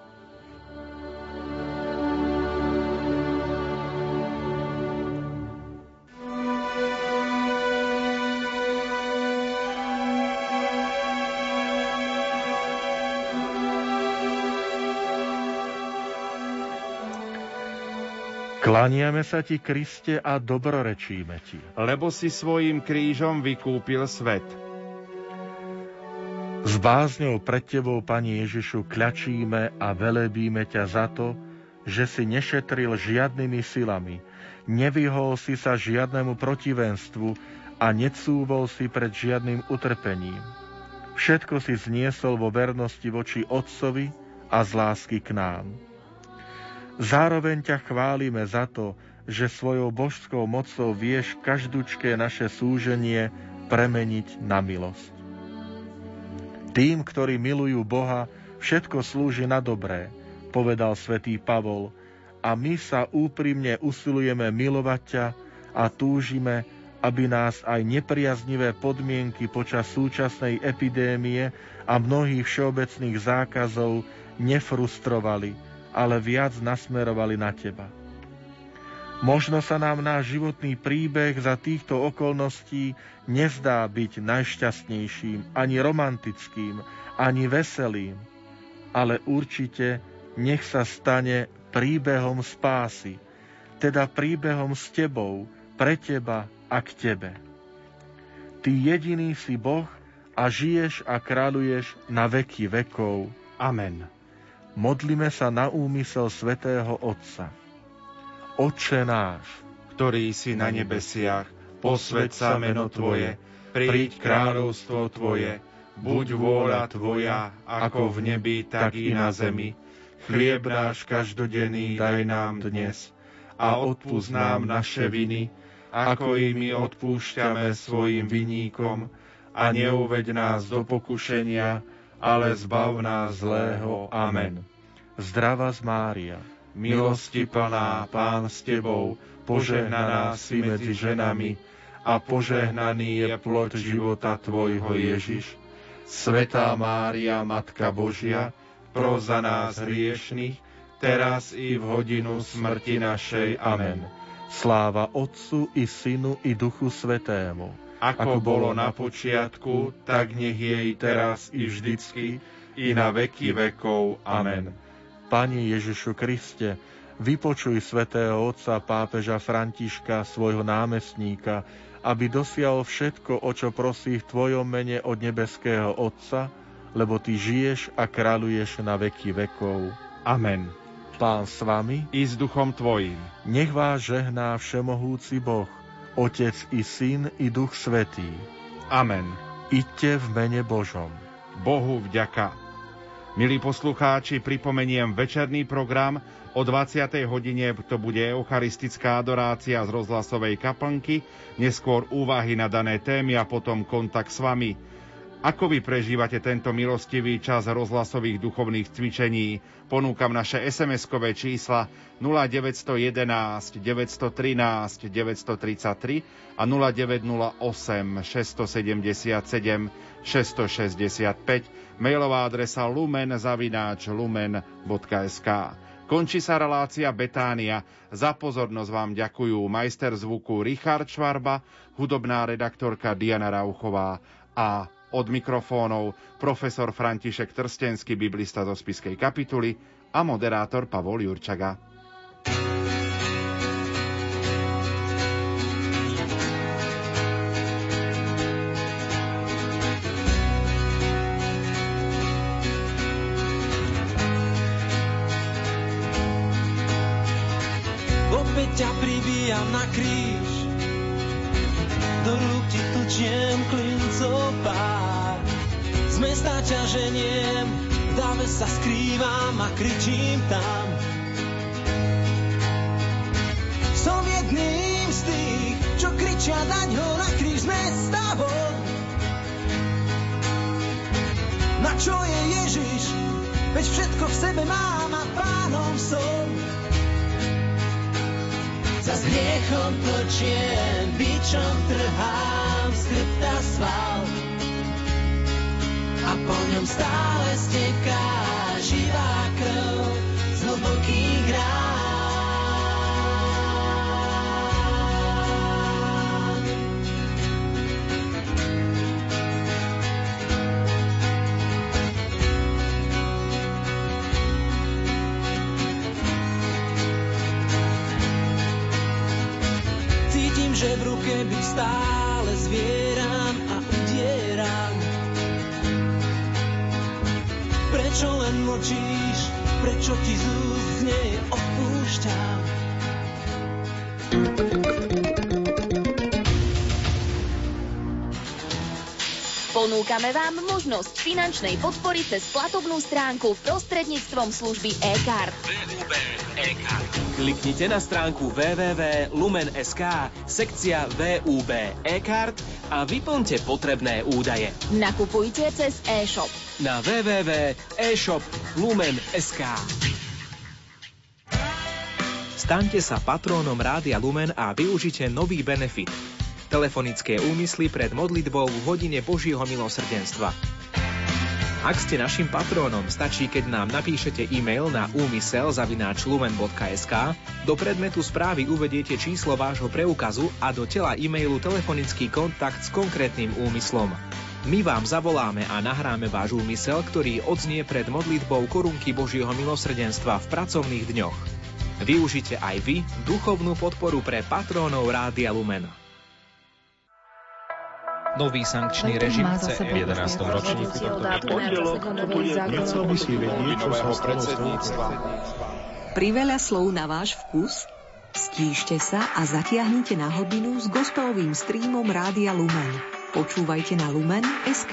Klaniame sa ti, Kriste, a dobrorečíme ti. Lebo si svojim krížom vykúpil svet. S bázňou pred Tebou, Pani Ježišu, kľačíme a velebíme ťa za to, že si nešetril žiadnymi silami, nevyhol si sa žiadnemu protivenstvu a necúvol si pred žiadnym utrpením. Všetko si zniesol vo vernosti voči Otcovi a z lásky k nám. Zároveň ťa chválime za to, že svojou božskou mocou vieš každúčké naše súženie premeniť na milosť. Tým, ktorí milujú Boha, všetko slúži na dobré, povedal svätý Pavol, a my sa úprimne usilujeme milovať ťa a túžime, aby nás aj nepriaznivé podmienky počas súčasnej epidémie a mnohých všeobecných zákazov nefrustrovali, ale viac nasmerovali na teba. Možno sa nám náš životný príbeh za týchto okolností nezdá byť najšťastnejším, ani romantickým, ani veselým, ale určite nech sa stane príbehom spásy, teda príbehom s tebou, pre teba a k tebe. Ty jediný si Boh a žiješ a kráľuješ na veky vekov. Amen. Modlime sa na úmysel svätého Otca. Oče náš, ktorý si na nebesiach, posved sa meno Tvoje, príď kráľovstvo Tvoje, buď vôľa Tvoja, ako v nebi, tak i na zemi. Chlieb náš každodenný daj nám dnes a odpúsť nám naše viny, ako i my odpúšťame svojim viníkom a neuveď nás do pokušenia, ale zbav nás zlého. Amen. Zdrava z Mária, milosti plná, Pán s Tebou, požehnaná si medzi ženami a požehnaný je plod života Tvojho Ježiš. Svetá Mária, Matka Božia, pro za nás hriešných, teraz i v hodinu smrti našej. Amen. Sláva Otcu i Synu i Duchu Svetému. Ako bolo na počiatku, tak nech jej teraz i vždycky, i na veky vekov. Amen. Pane Ježišu Kriste, vypočuj svätého otca pápeža Františka, svojho námestníka aby dosial všetko, o čo prosí v Tvojom mene od nebeského Otca, lebo Ty žiješ a kráľuješ na veky vekov. Amen. Pán s vami i s duchom Tvojim. Nech vás žehná Všemohúci Boh, Otec i Syn i Duch Svetý. Amen. Iďte v mene Božom. Bohu vďaka. Milí poslucháči, pripomeniem večerný program. O 20. hodine to bude eucharistická adorácia z rozhlasovej kaplnky, neskôr úvahy na dané témy a potom kontakt s vami. Ako vy prežívate tento milostivý čas rozhlasových duchovných cvičení? Ponúkam naše SMS-kové čísla 0911 913 933 a 0908 677 665, mailová adresa lumen-lumen.sk. Končí sa relácia Betánia. Za pozornosť vám ďakujú majster zvuku Richard Švarba, hudobná redaktorka Diana Rauchová a od mikrofónov profesor František Trstenský, biblista zo spiskej kapituly a moderátor Pavol Jurčaga. Sa skrývam a kričím tam. Som jedným z tých, čo kričia dať ho na kríž z mesta von. Na čo je Ježiš, veď všetko v sebe mám a pánom som. Za hriechom točiem, bičom trhám z chrbta sval. A po ňom stále steká živá krv z hlbokých rán. že v ruke byť stále prečo ti z úst znie odpúšťam? Ponúkame vám možnosť finančnej podpory cez platobnú stránku prostredníctvom služby e-card. Kliknite na stránku www.lumen.sk, sekcia VUB e-card a vyplňte potrebné údaje. Nakupujte cez e-shop. Na www.eshop.lumen.sk Staňte sa patrónom Rádia Lumen a využite nový benefit – telefonické úmysly pred modlitbou v hodine Božieho milosrdenstva. Ak ste našim patrónom, stačí, keď nám napíšete e-mail na úmysel.lumen.sk, do predmetu správy uvediete číslo vášho preukazu a do tela e-mailu telefonický kontakt s konkrétnym úmyslom. My vám zavoláme a nahráme váš úmysel, ktorý odznie pred modlitbou korunky Božieho milosrdenstva v pracovných dňoch. Využite aj vy duchovnú podporu pre patrónov Rádia Lumen. Nový sankčný režim chce v 11. ročníku Priveľa slov na váš vkus? Stíšte sa a zatiahnite na hodinu s gospelovým streamom Rádia Lumen. Počúvajte na Lumen SK.